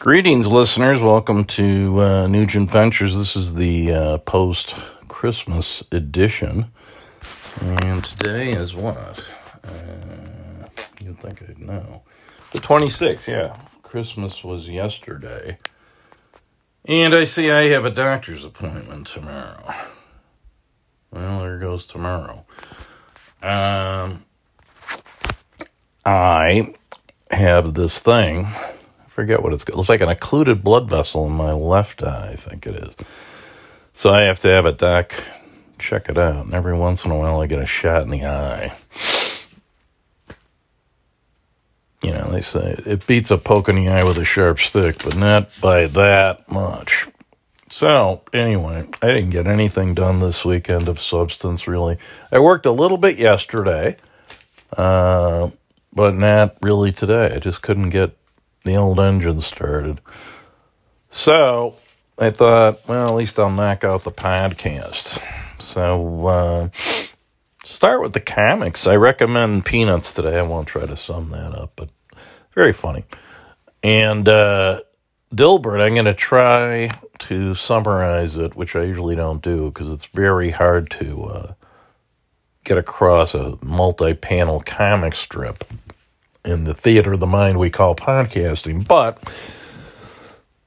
Greetings, listeners. Welcome to uh, Nugent Ventures. This is the uh, post Christmas edition. And today is what? Uh, you'd think I'd know. The 26th, yeah. Christmas was yesterday. And I see I have a doctor's appointment tomorrow. Well, there goes tomorrow. Um, I have this thing forget what it's. It looks like an occluded blood vessel in my left eye, I think it is. So I have to have a doc check it out. And every once in a while, I get a shot in the eye. You know, they say it beats a poke in the eye with a sharp stick, but not by that much. So, anyway, I didn't get anything done this weekend of substance, really. I worked a little bit yesterday, uh, but not really today. I just couldn't get the old engine started. So I thought, well, at least I'll knock out the podcast. So uh, start with the comics. I recommend Peanuts today. I won't try to sum that up, but very funny. And uh, Dilbert, I'm going to try to summarize it, which I usually don't do because it's very hard to uh, get across a multi panel comic strip in the theater of the mind we call podcasting. But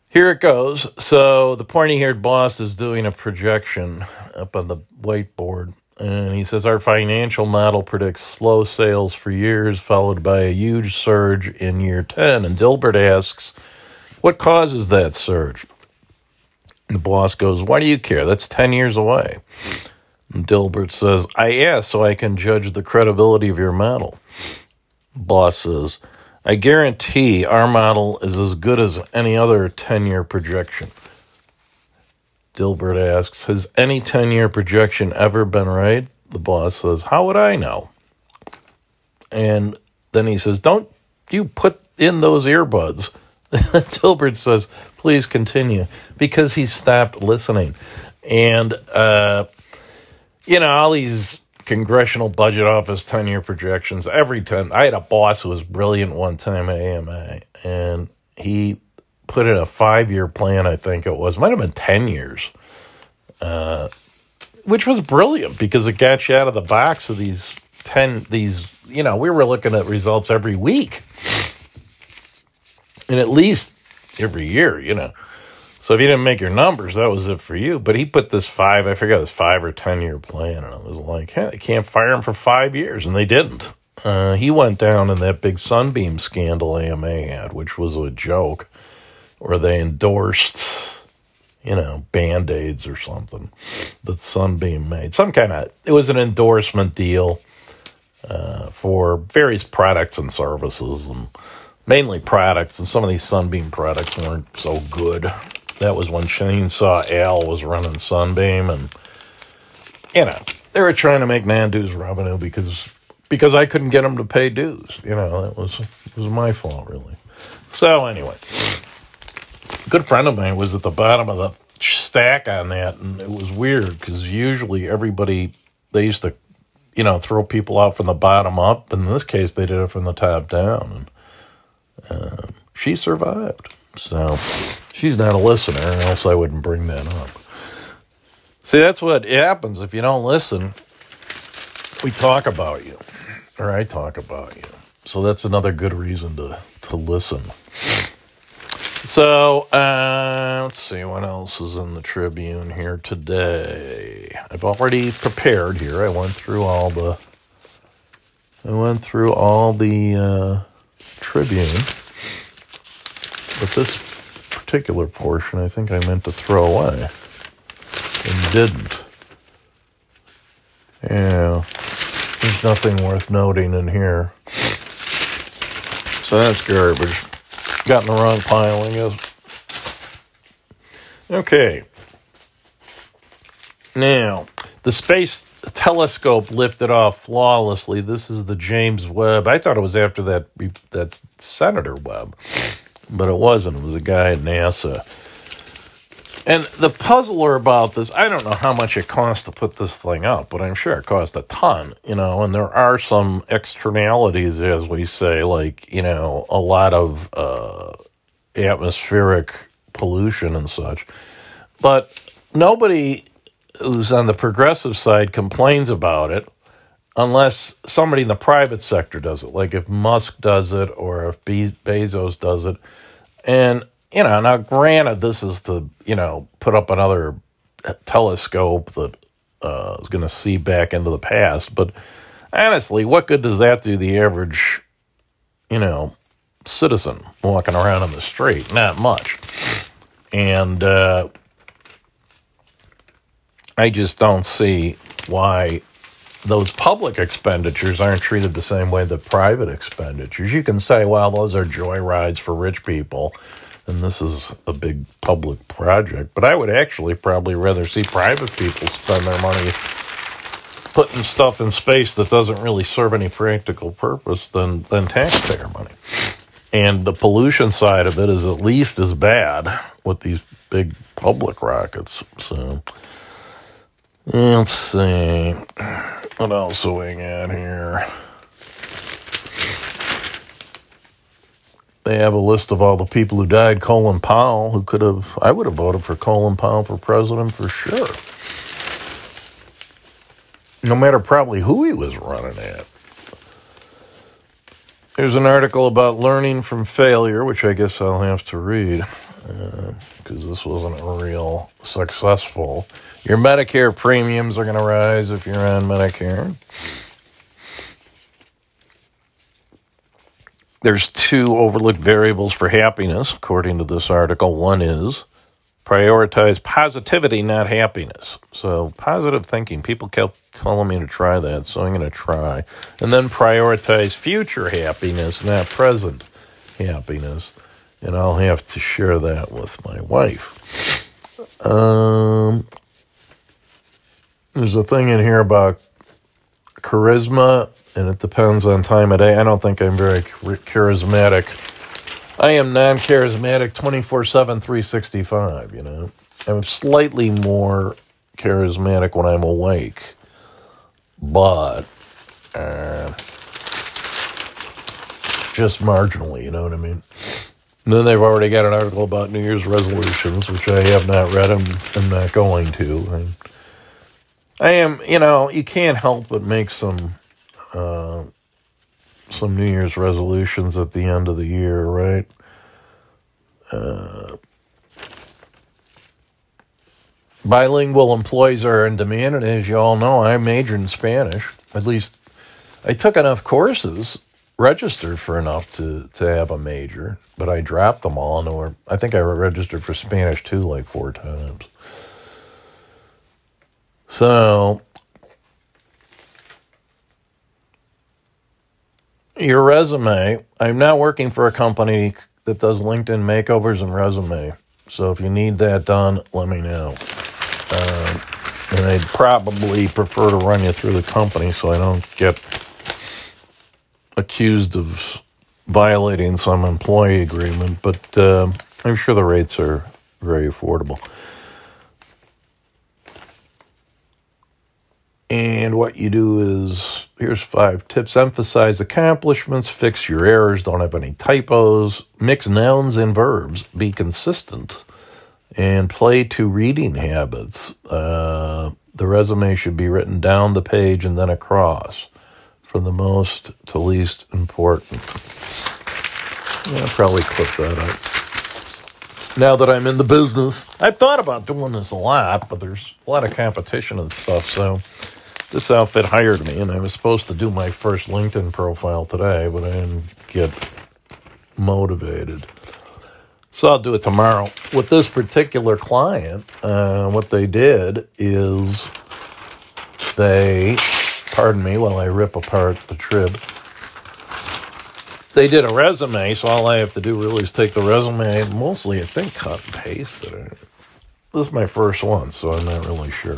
here it goes. So the pointy haired boss is doing a projection up on the whiteboard. And he says, Our financial model predicts slow sales for years, followed by a huge surge in year 10. And Dilbert asks, What causes that surge? And the boss goes, Why do you care? That's 10 years away. And Dilbert says, I ask so I can judge the credibility of your model bosses, I guarantee our model is as good as any other 10 year projection. Dilbert asks, Has any 10 year projection ever been right? The boss says, How would I know? And then he says, Don't you put in those earbuds. Dilbert says, Please continue, because he stopped listening. And, uh, you know, all these Congressional Budget Office 10 year projections. Every 10, I had a boss who was brilliant one time at AMA, and he put in a five year plan, I think it was, might have been 10 years, uh, which was brilliant because it got you out of the box of these 10, these, you know, we were looking at results every week and at least every year, you know. So if you didn't make your numbers, that was it for you. But he put this five, I forget, this five or 10 year plan. And I was like, hey, can't fire him for five years. And they didn't. Uh, he went down in that big Sunbeam scandal AMA had, which was a joke, where they endorsed, you know, band aids or something that Sunbeam made. Some kind of, it was an endorsement deal uh, for various products and services, and mainly products. And some of these Sunbeam products weren't so good. That was when Chainsaw Al was running Sunbeam, and you know they were trying to make non dues revenue because because I couldn't get them to pay dues. You know that was was my fault really. So anyway, a good friend of mine was at the bottom of the stack on that, and it was weird because usually everybody they used to you know throw people out from the bottom up. In this case, they did it from the top down, and uh, she survived. So she's not a listener, else I wouldn't bring that up. See, that's what happens if you don't listen. We talk about you, or I talk about you. So that's another good reason to, to listen. So, uh, let's see what else is in the Tribune here today. I've already prepared here. I went through all the I went through all the uh, Tribune. But this particular portion, I think I meant to throw away and didn't. Yeah, there's nothing worth noting in here. So that's garbage. Got in the wrong pile, I guess. Okay. Now, the space telescope lifted off flawlessly. This is the James Webb. I thought it was after that that Senator Webb but it wasn't. It was a guy at NASA. And the puzzler about this, I don't know how much it costs to put this thing up, but I'm sure it cost a ton, you know, and there are some externalities, as we say, like, you know, a lot of, uh, atmospheric pollution and such. But nobody who's on the progressive side complains about it unless somebody in the private sector does it, like if Musk does it or if Be- Bezos does it. And, you know, now granted, this is to, you know, put up another telescope that uh, is going to see back into the past. But honestly, what good does that do the average, you know, citizen walking around in the street? Not much. And uh, I just don't see why those public expenditures aren't treated the same way that private expenditures. You can say, well, those are joyrides for rich people, and this is a big public project. But I would actually probably rather see private people spend their money putting stuff in space that doesn't really serve any practical purpose than, than taxpayer money. And the pollution side of it is at least as bad with these big public rockets. So let's see. What else are we got here? They have a list of all the people who died. Colin Powell, who could have, I would have voted for Colin Powell for president for sure. No matter probably who he was running at. Here's an article about learning from failure, which I guess I'll have to read because uh, this wasn't real successful. Your Medicare premiums are going to rise if you're on Medicare. There's two overlooked variables for happiness, according to this article. One is prioritize positivity, not happiness. So, positive thinking. People kept telling me to try that, so I'm going to try. And then prioritize future happiness, not present happiness. And I'll have to share that with my wife. Um, there's a thing in here about charisma, and it depends on time of day. I don't think I'm very charismatic. I am non charismatic 24 7, 365, you know. I'm slightly more charismatic when I'm awake, but uh, just marginally, you know what I mean? And then they've already got an article about New Year's resolutions, which I have not read. I'm, not going to. I, I am, you know, you can't help but make some uh, some New Year's resolutions at the end of the year, right? Uh, bilingual employees are in demand, and as you all know, I majored in Spanish. At least I took enough courses, registered for enough to, to have a major, but I dropped them all. And I think I registered for Spanish too, like four times. So, your resume, I'm now working for a company that does LinkedIn makeovers and resume. So, if you need that done, let me know. Um, and I'd probably prefer to run you through the company so I don't get accused of violating some employee agreement. But uh, I'm sure the rates are very affordable. And what you do is here's five tips emphasize accomplishments, fix your errors, don't have any typos, mix nouns and verbs, be consistent, and play to reading habits. Uh, the resume should be written down the page and then across from the most to least important. Yeah, I'll probably clip that up. Now that I'm in the business, I've thought about doing this a lot, but there's a lot of competition and stuff, so this outfit hired me, and I was supposed to do my first LinkedIn profile today, but I didn't get motivated. So I'll do it tomorrow. With this particular client, uh, what they did is they, pardon me while I rip apart the trib, they did a resume, so all I have to do really is take the resume, mostly I think cut and paste it. This is my first one, so I'm not really sure.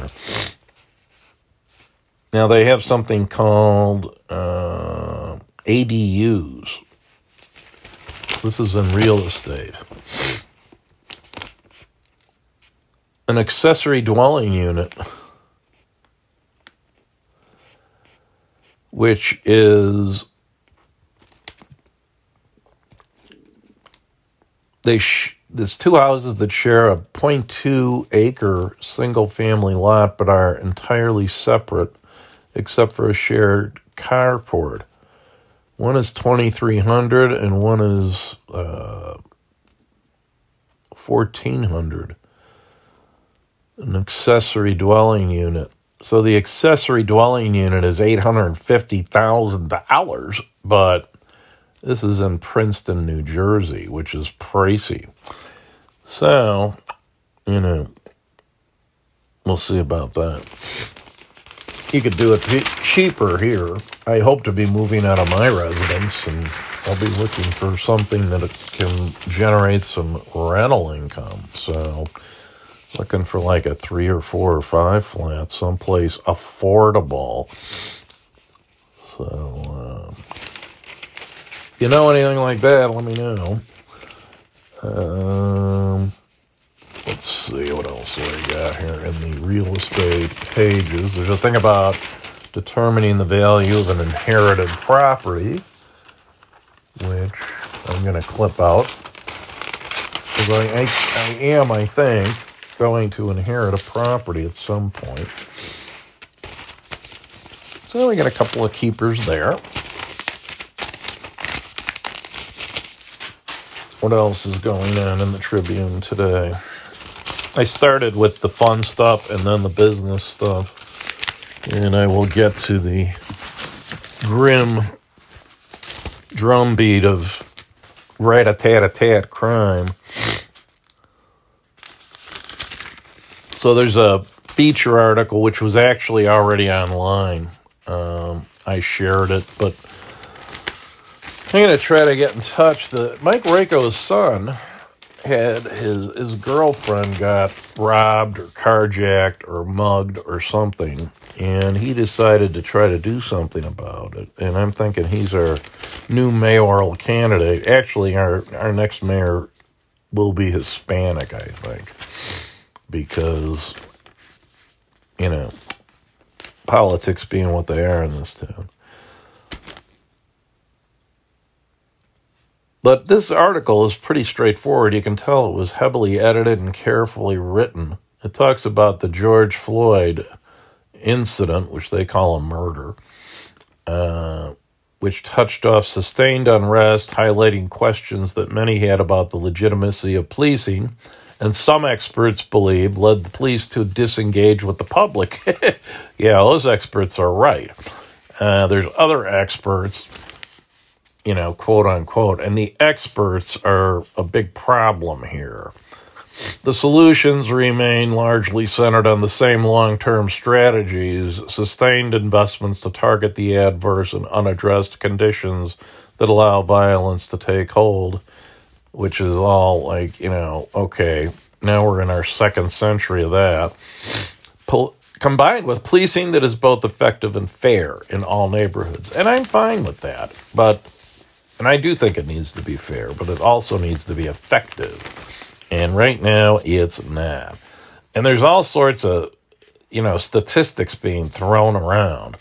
Now they have something called uh, ADUs. This is in real estate. An accessory dwelling unit, which is they sh- there's two houses that share a 0.2 acre single family lot but are entirely separate except for a shared carport. One is 2300 and one is uh, 1400. An accessory dwelling unit. So the accessory dwelling unit is $850,000, but this is in Princeton, New Jersey, which is pricey. So, you know, we'll see about that. You could do it cheaper here. I hope to be moving out of my residence and I'll be looking for something that can generate some rental income. So, looking for like a three or four or five flat, someplace affordable. So, uh, if you know anything like that, let me know. Um, let's see what else we got here in the real estate pages. There's a thing about determining the value of an inherited property, which I'm going to clip out. Because I, I, I am, I think, going to inherit a property at some point. So we got a couple of keepers there. What else is going on in the Tribune today? I started with the fun stuff and then the business stuff. And I will get to the grim drumbeat of rat a tat a tat crime. So there's a feature article which was actually already online. Um, I shared it, but I'm to try to get in touch. The Mike Royko's son had his his girlfriend got robbed or carjacked or mugged or something, and he decided to try to do something about it. And I'm thinking he's our new mayoral candidate. Actually, our our next mayor will be Hispanic, I think, because you know politics being what they are in this town. But this article is pretty straightforward. You can tell it was heavily edited and carefully written. It talks about the George Floyd incident, which they call a murder, uh, which touched off sustained unrest, highlighting questions that many had about the legitimacy of policing, and some experts believe led the police to disengage with the public. yeah, those experts are right. Uh, there's other experts you know, quote unquote. And the experts are a big problem here. The solutions remain largely centered on the same long term strategies, sustained investments to target the adverse and unaddressed conditions that allow violence to take hold, which is all like, you know, okay, now we're in our second century of that. Combined with policing that is both effective and fair in all neighborhoods. And I'm fine with that. But and I do think it needs to be fair, but it also needs to be effective. And right now, it's not. And there's all sorts of, you know, statistics being thrown around.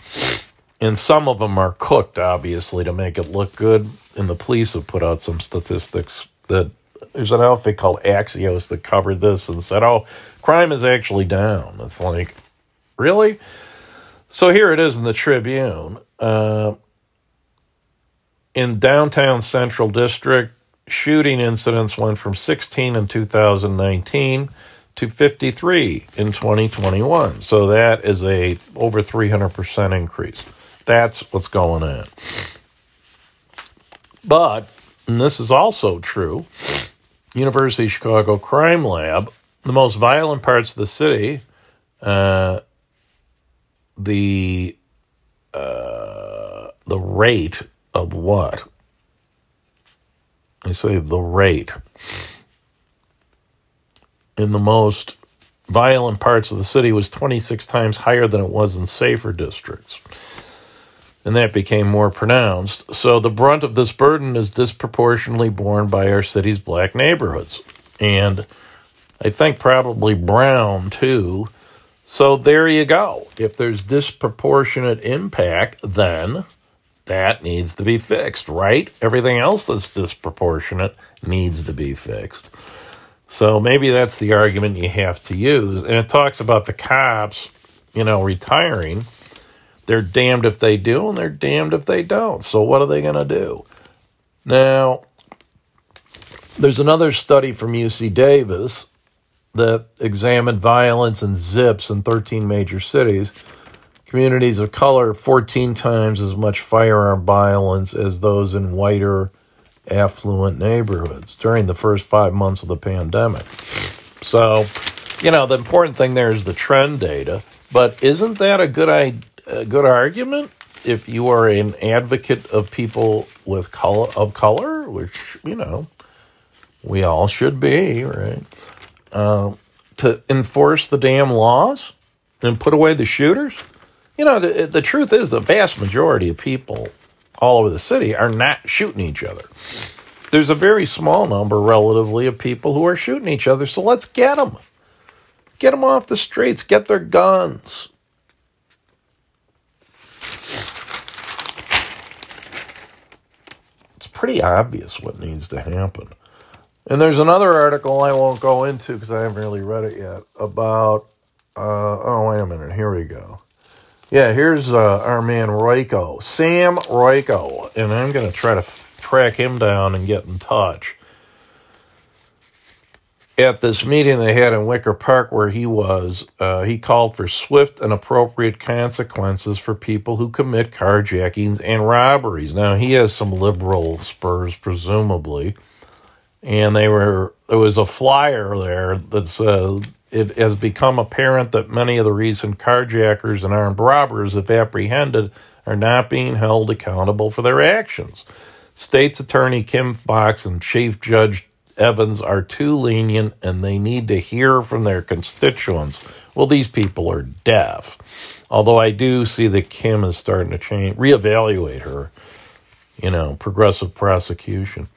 And some of them are cooked, obviously, to make it look good. And the police have put out some statistics that there's an outfit called Axios that covered this and said, oh, crime is actually down. It's like, really? So here it is in the Tribune. Uh, in downtown Central District, shooting incidents went from 16 in 2019 to 53 in 2021. So that is a over 300% increase. That's what's going on. But, and this is also true, University of Chicago Crime Lab, the most violent parts of the city, uh, the uh, the rate of what? I say the rate. In the most violent parts of the city was 26 times higher than it was in safer districts. And that became more pronounced. So the brunt of this burden is disproportionately borne by our city's black neighborhoods. And I think probably brown too. So there you go. If there's disproportionate impact, then That needs to be fixed, right? Everything else that's disproportionate needs to be fixed. So maybe that's the argument you have to use. And it talks about the cops, you know, retiring. They're damned if they do, and they're damned if they don't. So what are they going to do? Now, there's another study from UC Davis that examined violence and zips in 13 major cities. Communities of color 14 times as much firearm violence as those in whiter, affluent neighborhoods during the first five months of the pandemic. So, you know, the important thing there is the trend data. But isn't that a good a good argument if you are an advocate of people with color of color, which you know we all should be, right? Uh, to enforce the damn laws and put away the shooters. You know, the, the truth is, the vast majority of people all over the city are not shooting each other. There's a very small number, relatively, of people who are shooting each other. So let's get them. Get them off the streets. Get their guns. Pretty obvious what needs to happen. And there's another article I won't go into because I haven't really read it yet about. Uh, oh, wait a minute. Here we go. Yeah, here's uh, our man Royko, Sam Royko, and I'm going to try to f- track him down and get in touch. At this meeting they had in Wicker Park, where he was, uh, he called for swift and appropriate consequences for people who commit carjackings and robberies. Now, he has some liberal spurs, presumably and they were there was a flyer there that said it has become apparent that many of the recent carjackers and armed robbers, if apprehended, are not being held accountable for their actions. State's Attorney Kim Foxx and Chief Judge Evans are too lenient and they need to hear from their constituents. Well, these people are deaf. Although I do see that Kim is starting to change, reevaluate her, you know, progressive prosecution.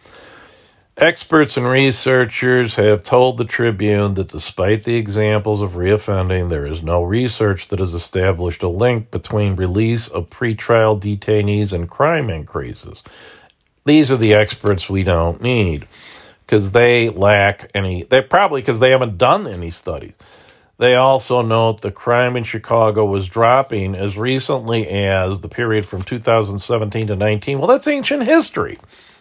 Experts and researchers have told the Tribune that despite the examples of reoffending, there is no research that has established a link between release of pretrial detainees and crime increases. These are the experts we don't need because they lack any, they probably because they haven't done any studies. They also note the crime in Chicago was dropping as recently as the period from 2017 to 19. Well, that's ancient history.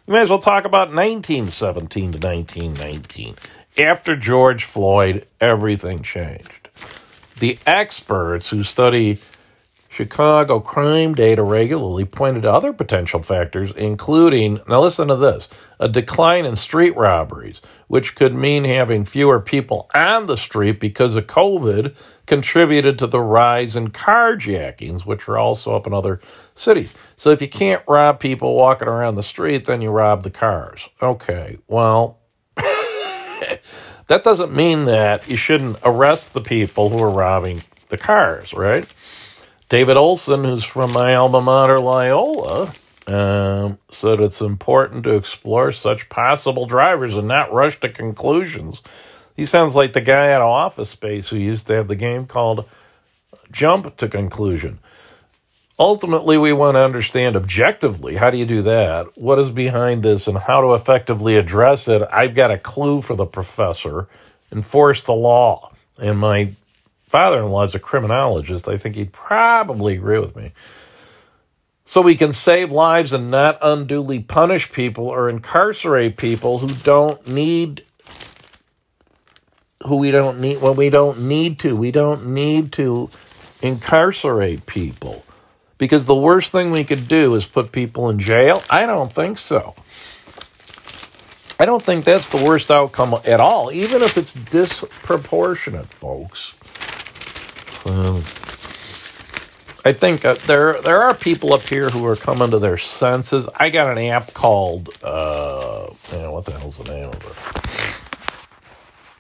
You may as well talk about 1917 to 1919. After George Floyd, everything changed. The experts who study Chicago crime data regularly pointed to other potential factors, including, now listen to this, a decline in street robberies, which could mean having fewer people on the street because of COVID contributed to the rise in carjackings, which are also up in other cities. So if you can't rob people walking around the street, then you rob the cars. Okay, well, that doesn't mean that you shouldn't arrest the people who are robbing the cars, right? David Olson, who's from my alma mater, Loyola, um, said it's important to explore such possible drivers and not rush to conclusions. He sounds like the guy out of Office Space who used to have the game called Jump to Conclusion. Ultimately, we want to understand objectively how do you do that? What is behind this and how to effectively address it? I've got a clue for the professor enforce the law. And my father in law is a criminologist. I think he'd probably agree with me. So we can save lives and not unduly punish people or incarcerate people who don't need who we don't need when we don't need to. We don't need to incarcerate people. Because the worst thing we could do is put people in jail? I don't think so. I don't think that's the worst outcome at all, even if it's disproportionate, folks. Um, I think uh, there there are people up here who are coming to their senses. I got an app called uh, man, what the hell's the name of it?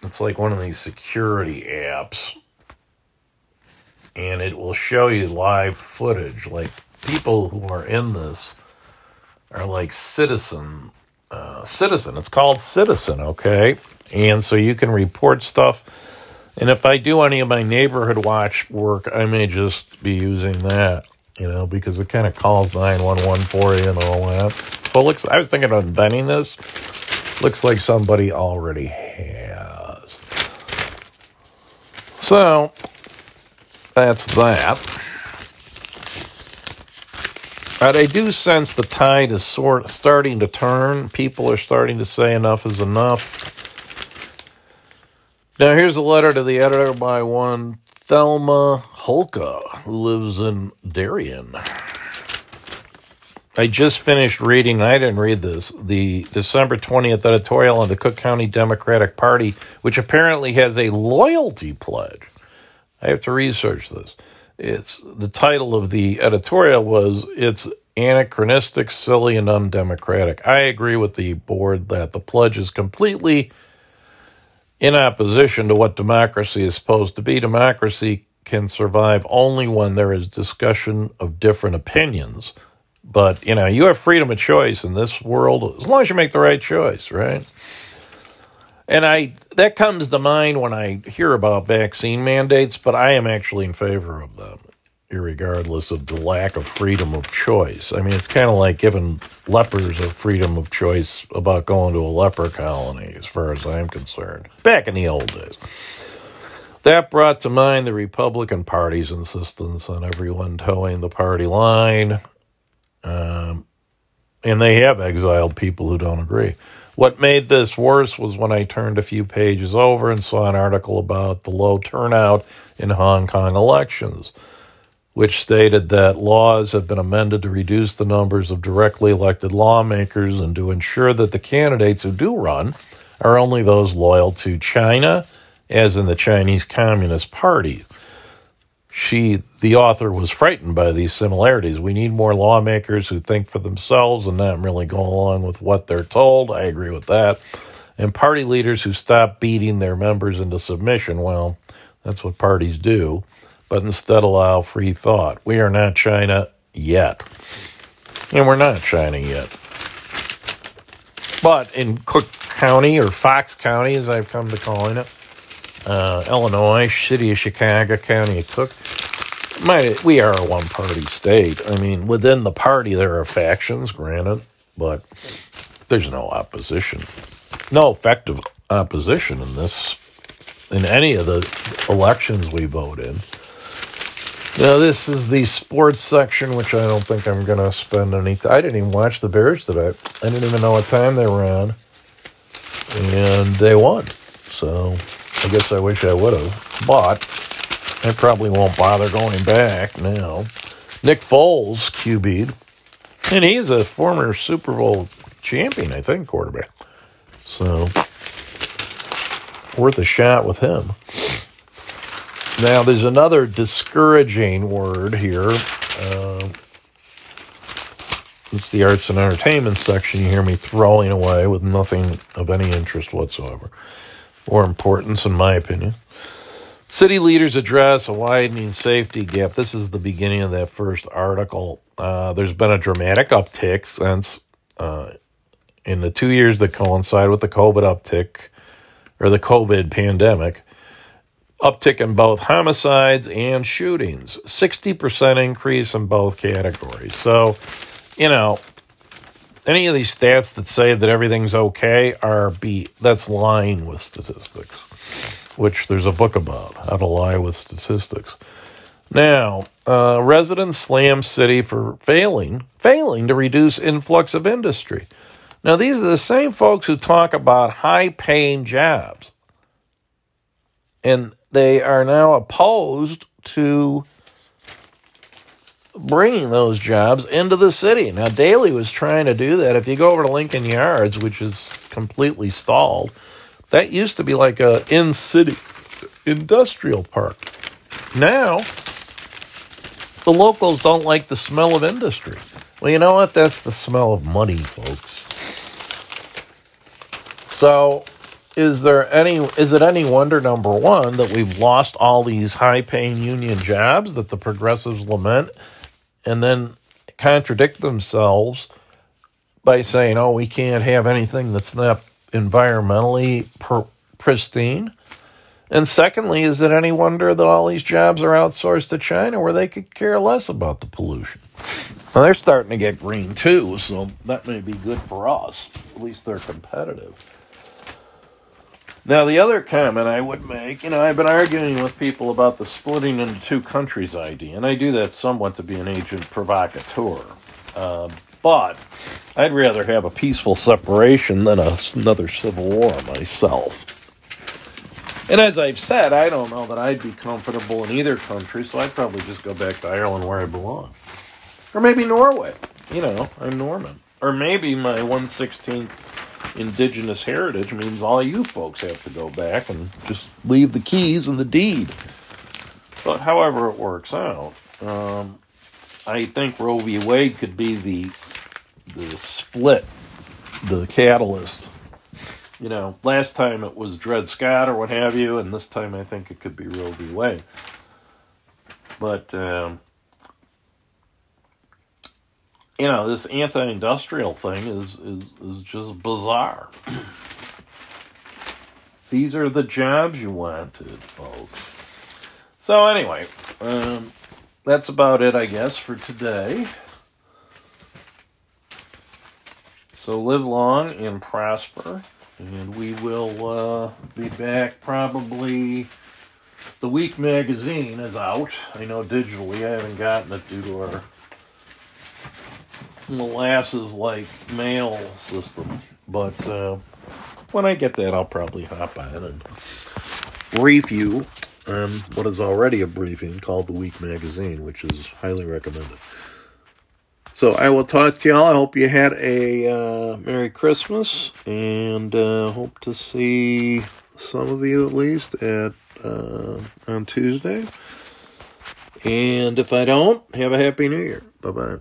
It's like one of these security apps, and it will show you live footage. Like people who are in this are like citizen uh, citizen. It's called Citizen, okay, and so you can report stuff and if I do any of my neighborhood watch work, I may just be using that. you know, because it kind of calls 911 for you and all that. So it looks, I was thinking of inventing this. Looks like somebody already has. So that's that. But I do sense the tide is sort starting to turn. People are starting to say enough is enough. Now, here's a letter to the editor by one Thelma Holka, who lives in Darien. I just finished reading, I didn't read this, the December 20th editorial on the Cook County Democratic Party, which apparently has a loyalty pledge. I have to research this. It's the title of the editorial was It's anachronistic, silly, and undemocratic. I agree with the board that the pledge is completely in opposition to what democracy is supposed to be. Democracy can survive only when there is discussion of different opinions. But, you know, you have freedom of choice in this world as long as you make the right choice, right? And I that comes to mind when I hear about vaccine mandates, but I am actually in favor of them, regardless of the lack of freedom of choice. I mean, it's kind of like giving lepers a freedom of choice about going to a leper colony, as far as I'm concerned, back in the old days. That brought to mind the Republican Party's insistence on everyone toeing the party line. Um, and they have exiled people who don't agree. What made this worse was when I turned a few pages over and saw an article about the low turnout in Hong Kong elections, which stated that laws have been amended to reduce the numbers of directly elected lawmakers and to ensure that the candidates who do run are only those loyal to China, as in the Chinese Communist Party she, the author, was frightened by these similarities. We need more lawmakers who think for themselves and not really go along with what they're told. I agree with that. And party leaders who stop beating their members into submission. Well, that's what parties do, but instead allow free thought. We are not China yet. And we're not China yet. But in Cook County, or Fox County, as I've come to calling it, uh, Illinois, city of Chicago, county of Cook. Might, we are a one party state. I mean, within the party, there are factions, granted, but there's no opposition. No effective opposition in this, in any of the elections we vote in. Now, this is the sports section, which I don't think I'm going to spend any time. I didn't even watch the Bears today. I didn't even know what time they were on. And they won. So I guess I wish I would have, but I probably won't bother going back now. Nick Foles QB'd, and he's a former Super Bowl champion, I think, quarterback. So worth a shot with him. Now, there's another discouraging word here. Uh, it's the arts and entertainment section. You hear me throwing away with nothing of any interest whatsoever or importance, in my opinion. City leaders address a widening safety gap. This is the beginning of that first article. Uh, there's been a dramatic uptick since uh, in the two years that coincide with the COVID uptick or the COVID pandemic. Uptick in both homicides and shootings, 60% increase in both categories. So, you know, any of these stats that say that everything's okay are be that's lying with statistics, which there's a book about how to lie with statistics. Now, uh, residents slam city for failing failing to reduce influx of industry. Now, these are the same folks who talk about high paying jobs, and they are now opposed to bringing those jobs into the city. Now, Daley was trying to do that. If you go over to Lincoln Yards, which is completely stalled, that used to be like a in city industrial park. Now, the locals don't like the smell of industry. Well, you know what? That's the smell of money, folks. So, is there any is it any wonder number 1 that we've lost all these high-paying union jobs that the progressives lament and then contradict themselves by saying, oh, we can't have anything that's not environmentally per- pristine. And secondly, is it any wonder that all these jobs are outsourced to China where they could care less about the pollution? Now they're starting to get green too, so that may be good for us. At least they're competitive. Now, the other comment I would make, you know, I've been arguing with people about the splitting into two countries idea, and I do that somewhat to be an agent provocateur. Uh, but I'd rather have a peaceful separation than a, another civil war myself. And as I've said, I don't know that I'd be comfortable in either country, so I'd probably just go back to Ireland where I belong. Or maybe Norway. You know, I'm Norman. Or maybe my 116th indigenous heritage means all you folks have to go back and just leave the keys and the deed. But however it works out, um, I think Roe v. Wade could be the the split, the catalyst. You know, last time it was Dred Scott or what have you, and this time I think it could be Roe v. Wade. But um, you know, this anti-industrial thing is is is just bizarre. These are the jobs you wanted, folks. So anyway, um, that's about it, I guess, for today. So live long and prosper, and we will uh, be back probably. The week magazine is out. I know digitally, I haven't gotten it due to our molasses like mail system. But uh, when I get that, I'll probably hop on and brief you on what is already a briefing called the Week Magazine, which is highly recommended. So I will talk to y'all. I hope you had a uh, Merry Christmas and uh, hope to see some of you at least at uh, on Tuesday. And if I don't, have a Happy New Year. Bye bye.